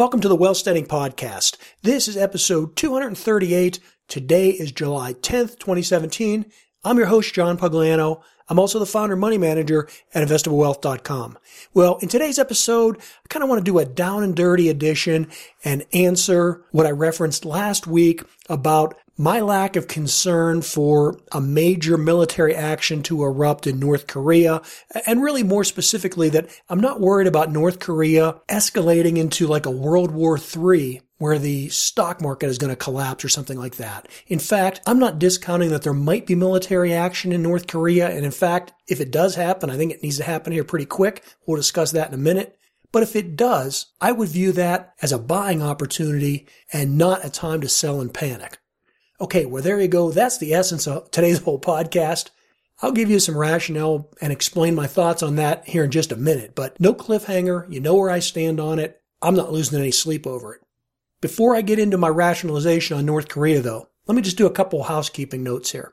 Welcome to the Wealthsteading Podcast. This is episode 238. Today is July 10th, 2017. I'm your host, John Pugliano. I'm also the founder and money manager at investablewealth.com. Well, in today's episode, I kind of want to do a down and dirty edition and answer what I referenced last week about my lack of concern for a major military action to erupt in North Korea, and really more specifically that I'm not worried about North Korea escalating into like a World War III where the stock market is going to collapse or something like that. In fact, I'm not discounting that there might be military action in North Korea. And in fact, if it does happen, I think it needs to happen here pretty quick. We'll discuss that in a minute. But if it does, I would view that as a buying opportunity and not a time to sell and panic. Okay, well, there you go. That's the essence of today's whole podcast. I'll give you some rationale and explain my thoughts on that here in just a minute, but no cliffhanger. You know where I stand on it. I'm not losing any sleep over it. Before I get into my rationalization on North Korea, though, let me just do a couple housekeeping notes here.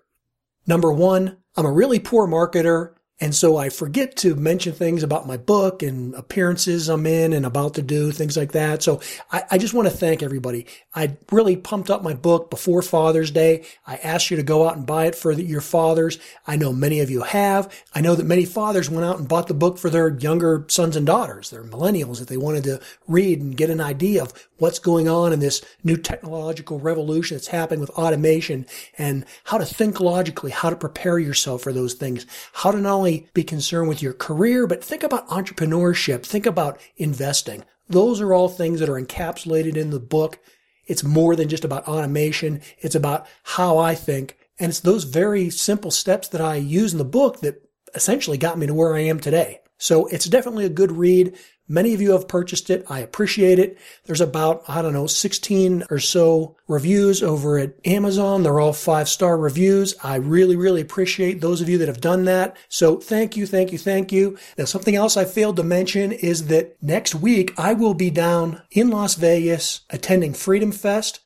Number one, I'm a really poor marketer and so I forget to mention things about my book and appearances I'm in and about to do, things like that. So I, I, just want to thank everybody. I really pumped up my book before Father's Day. I asked you to go out and buy it for the, your fathers. I know many of you have. I know that many fathers went out and bought the book for their younger sons and daughters, their millennials, that they wanted to read and get an idea of what's going on in this new technological revolution that's happening with automation and how to think logically, how to prepare yourself for those things, how to not only be concerned with your career, but think about entrepreneurship, think about investing. Those are all things that are encapsulated in the book. It's more than just about automation. It's about how I think. And it's those very simple steps that I use in the book that essentially got me to where I am today. So it's definitely a good read. Many of you have purchased it. I appreciate it. There's about, I don't know, 16 or so reviews over at Amazon. They're all five star reviews. I really, really appreciate those of you that have done that. So thank you, thank you, thank you. Now, something else I failed to mention is that next week I will be down in Las Vegas attending Freedom Fest.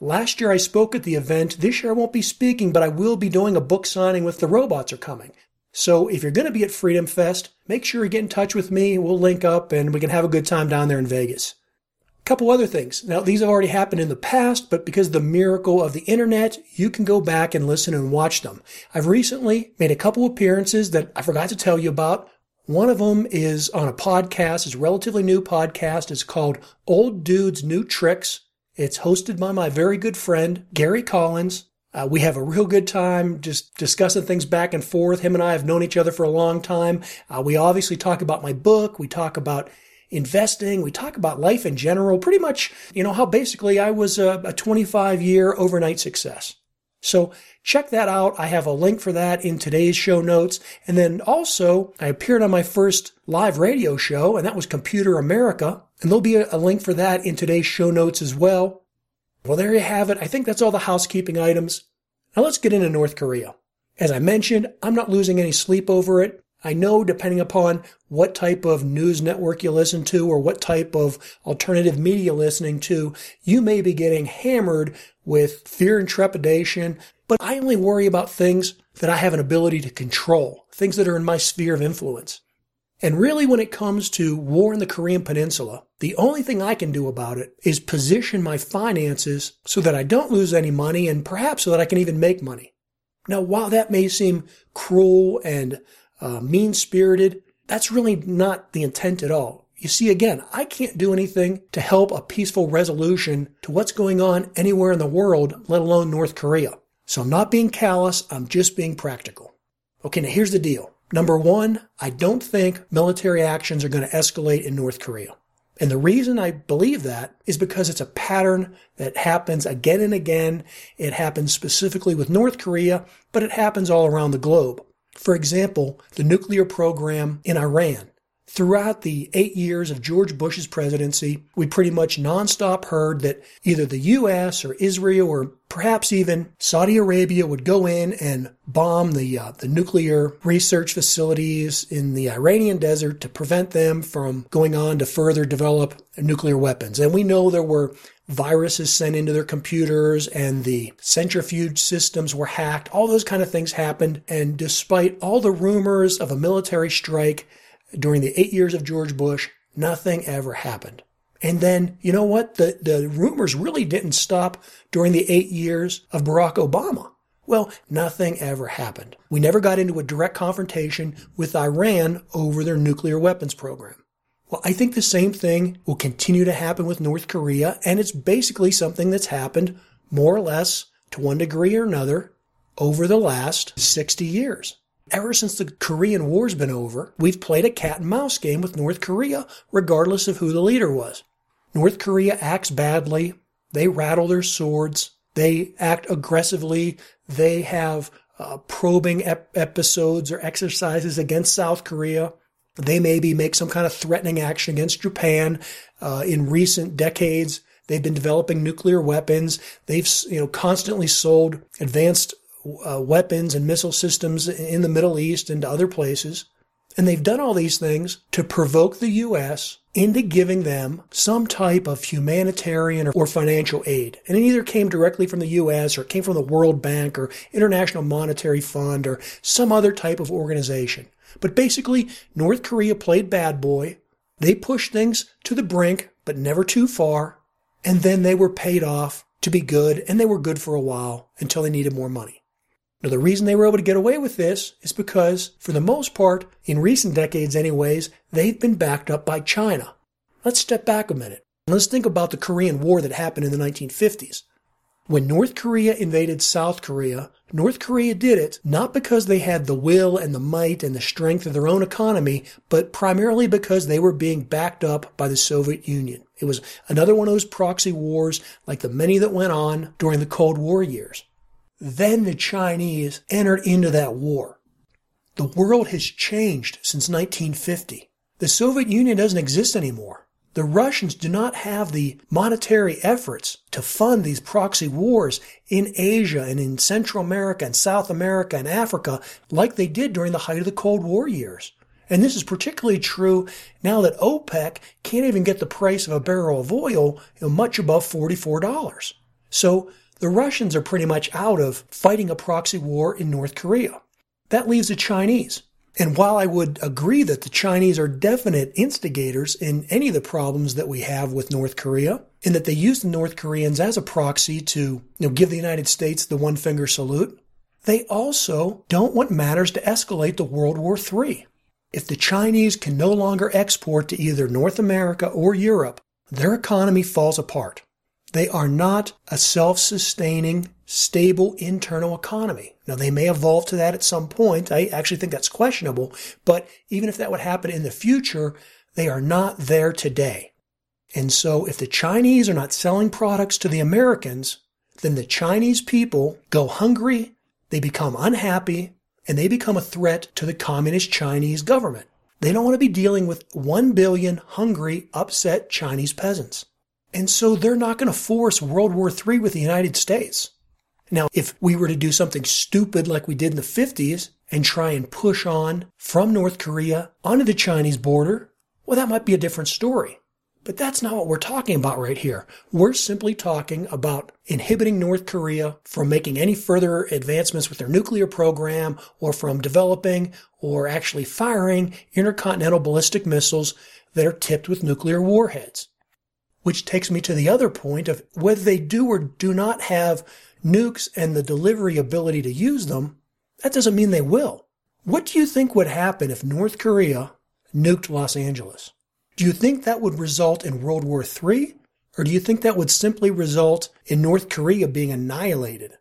Last year I spoke at the event. This year I won't be speaking, but I will be doing a book signing with The Robots Are Coming. So if you're going to be at Freedom Fest, make sure you get in touch with me. We'll link up and we can have a good time down there in Vegas. A couple other things. Now, these have already happened in the past, but because of the miracle of the internet, you can go back and listen and watch them. I've recently made a couple appearances that I forgot to tell you about. One of them is on a podcast. It's a relatively new podcast. It's called Old Dudes New Tricks. It's hosted by my very good friend, Gary Collins. Uh, we have a real good time just discussing things back and forth. Him and I have known each other for a long time. Uh, we obviously talk about my book. We talk about investing. We talk about life in general. Pretty much, you know, how basically I was a, a 25 year overnight success. So check that out. I have a link for that in today's show notes. And then also, I appeared on my first live radio show, and that was Computer America. And there'll be a, a link for that in today's show notes as well. Well, there you have it. I think that's all the housekeeping items. Now let's get into North Korea. As I mentioned, I'm not losing any sleep over it. I know depending upon what type of news network you listen to or what type of alternative media listening to, you may be getting hammered with fear and trepidation, but I only worry about things that I have an ability to control, things that are in my sphere of influence. And really, when it comes to war in the Korean Peninsula, the only thing I can do about it is position my finances so that I don't lose any money and perhaps so that I can even make money. Now, while that may seem cruel and uh, mean spirited, that's really not the intent at all. You see, again, I can't do anything to help a peaceful resolution to what's going on anywhere in the world, let alone North Korea. So I'm not being callous, I'm just being practical. Okay, now here's the deal. Number one, I don't think military actions are going to escalate in North Korea. And the reason I believe that is because it's a pattern that happens again and again. It happens specifically with North Korea, but it happens all around the globe. For example, the nuclear program in Iran. Throughout the eight years of George Bush's presidency, we pretty much nonstop heard that either the U.S. or Israel or perhaps even Saudi Arabia would go in and bomb the uh, the nuclear research facilities in the Iranian desert to prevent them from going on to further develop nuclear weapons. And we know there were viruses sent into their computers and the centrifuge systems were hacked. All those kind of things happened. And despite all the rumors of a military strike, during the eight years of George Bush, nothing ever happened. And then, you know what? The, the rumors really didn't stop during the eight years of Barack Obama. Well, nothing ever happened. We never got into a direct confrontation with Iran over their nuclear weapons program. Well, I think the same thing will continue to happen with North Korea, and it's basically something that's happened more or less to one degree or another over the last 60 years. Ever since the Korean War's been over, we've played a cat and mouse game with North Korea, regardless of who the leader was. North Korea acts badly. They rattle their swords. They act aggressively. They have uh, probing ep- episodes or exercises against South Korea. They maybe make some kind of threatening action against Japan. Uh, in recent decades, they've been developing nuclear weapons. They've you know constantly sold advanced uh, weapons and missile systems in the Middle East and to other places. And they've done all these things to provoke the U.S. into giving them some type of humanitarian or financial aid. And it either came directly from the U.S. or it came from the World Bank or International Monetary Fund or some other type of organization. But basically, North Korea played bad boy. They pushed things to the brink, but never too far. And then they were paid off to be good, and they were good for a while until they needed more money. Now, the reason they were able to get away with this is because, for the most part, in recent decades anyways, they've been backed up by China. Let's step back a minute. Let's think about the Korean War that happened in the 1950s. When North Korea invaded South Korea, North Korea did it not because they had the will and the might and the strength of their own economy, but primarily because they were being backed up by the Soviet Union. It was another one of those proxy wars like the many that went on during the Cold War years. Then the Chinese entered into that war. The world has changed since 1950. The Soviet Union doesn't exist anymore. The Russians do not have the monetary efforts to fund these proxy wars in Asia and in Central America and South America and Africa like they did during the height of the Cold War years. And this is particularly true now that OPEC can't even get the price of a barrel of oil you know, much above $44. So the Russians are pretty much out of fighting a proxy war in North Korea. That leaves the Chinese. And while I would agree that the Chinese are definite instigators in any of the problems that we have with North Korea, and that they use the North Koreans as a proxy to you know, give the United States the one finger salute, they also don't want matters to escalate to World War III. If the Chinese can no longer export to either North America or Europe, their economy falls apart. They are not a self sustaining, stable internal economy. Now, they may evolve to that at some point. I actually think that's questionable. But even if that would happen in the future, they are not there today. And so, if the Chinese are not selling products to the Americans, then the Chinese people go hungry, they become unhappy, and they become a threat to the communist Chinese government. They don't want to be dealing with 1 billion hungry, upset Chinese peasants. And so they're not going to force World War III with the United States. Now, if we were to do something stupid like we did in the 50s and try and push on from North Korea onto the Chinese border, well, that might be a different story. But that's not what we're talking about right here. We're simply talking about inhibiting North Korea from making any further advancements with their nuclear program or from developing or actually firing intercontinental ballistic missiles that are tipped with nuclear warheads. Which takes me to the other point of whether they do or do not have nukes and the delivery ability to use them, that doesn't mean they will. What do you think would happen if North Korea nuked Los Angeles? Do you think that would result in World War III? Or do you think that would simply result in North Korea being annihilated?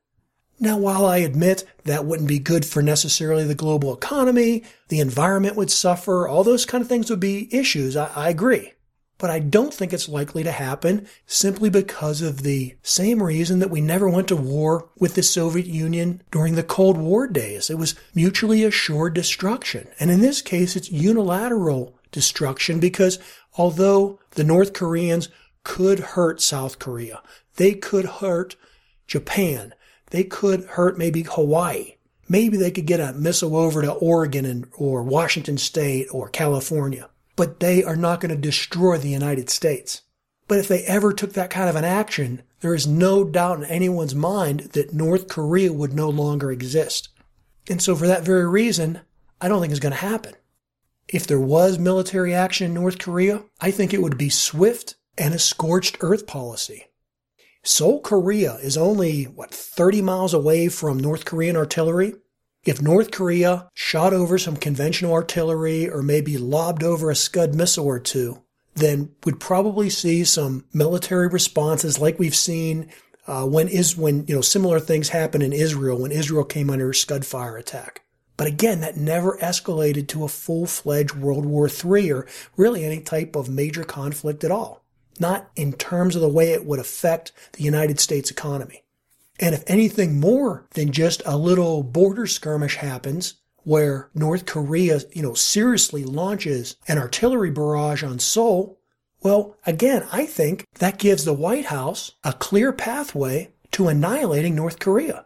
Now, while I admit that wouldn't be good for necessarily the global economy, the environment would suffer, all those kind of things would be issues, I, I agree but I don't think it's likely to happen simply because of the same reason that we never went to war with the Soviet Union during the Cold War days. It was mutually assured destruction. And in this case, it's unilateral destruction because although the North Koreans could hurt South Korea, they could hurt Japan, they could hurt maybe Hawaii. Maybe they could get a missile over to Oregon and, or Washington State or California but they are not going to destroy the United States. But if they ever took that kind of an action, there is no doubt in anyone's mind that North Korea would no longer exist. And so, for that very reason, I don't think it's going to happen. If there was military action in North Korea, I think it would be swift and a scorched earth policy. Seoul, Korea is only, what, 30 miles away from North Korean artillery? If North Korea shot over some conventional artillery or maybe lobbed over a Scud missile or two, then we'd probably see some military responses like we've seen uh, when is when you know similar things happened in Israel when Israel came under Scud fire attack. But again, that never escalated to a full-fledged World War III or really any type of major conflict at all. Not in terms of the way it would affect the United States economy. And if anything more than just a little border skirmish happens, where North Korea, you know, seriously launches an artillery barrage on Seoul, well, again, I think that gives the White House a clear pathway to annihilating North Korea.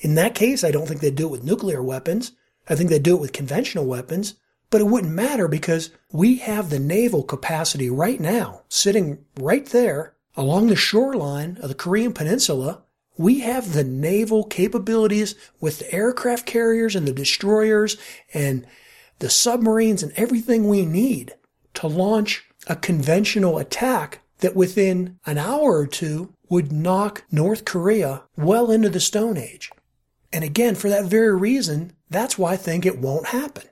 In that case, I don't think they'd do it with nuclear weapons. I think they'd do it with conventional weapons, but it wouldn't matter because we have the naval capacity right now, sitting right there along the shoreline of the Korean Peninsula we have the naval capabilities with the aircraft carriers and the destroyers and the submarines and everything we need to launch a conventional attack that within an hour or two would knock North Korea well into the Stone Age. And again, for that very reason, that's why I think it won't happen.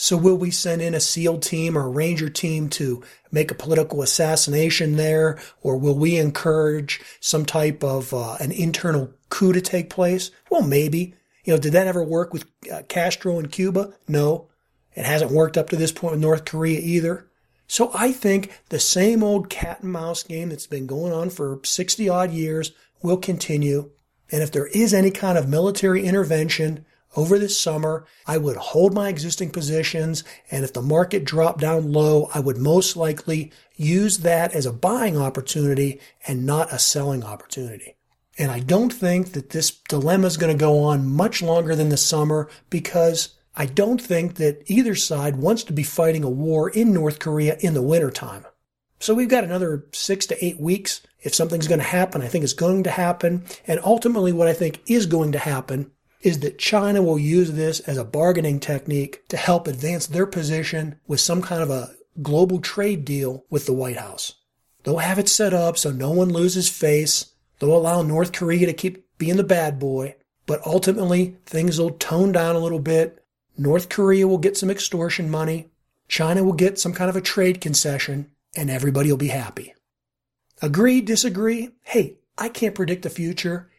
So will we send in a SEAL team or a Ranger team to make a political assassination there? Or will we encourage some type of uh, an internal coup to take place? Well, maybe. You know, did that ever work with uh, Castro in Cuba? No. It hasn't worked up to this point with North Korea either. So I think the same old cat and mouse game that's been going on for 60 odd years will continue. And if there is any kind of military intervention, over this summer, I would hold my existing positions. And if the market dropped down low, I would most likely use that as a buying opportunity and not a selling opportunity. And I don't think that this dilemma is going to go on much longer than the summer because I don't think that either side wants to be fighting a war in North Korea in the wintertime. So we've got another six to eight weeks. If something's going to happen, I think it's going to happen. And ultimately, what I think is going to happen is that China will use this as a bargaining technique to help advance their position with some kind of a global trade deal with the White House. They'll have it set up so no one loses face. They'll allow North Korea to keep being the bad boy, but ultimately things will tone down a little bit. North Korea will get some extortion money. China will get some kind of a trade concession and everybody will be happy. Agree, disagree? Hey, I can't predict the future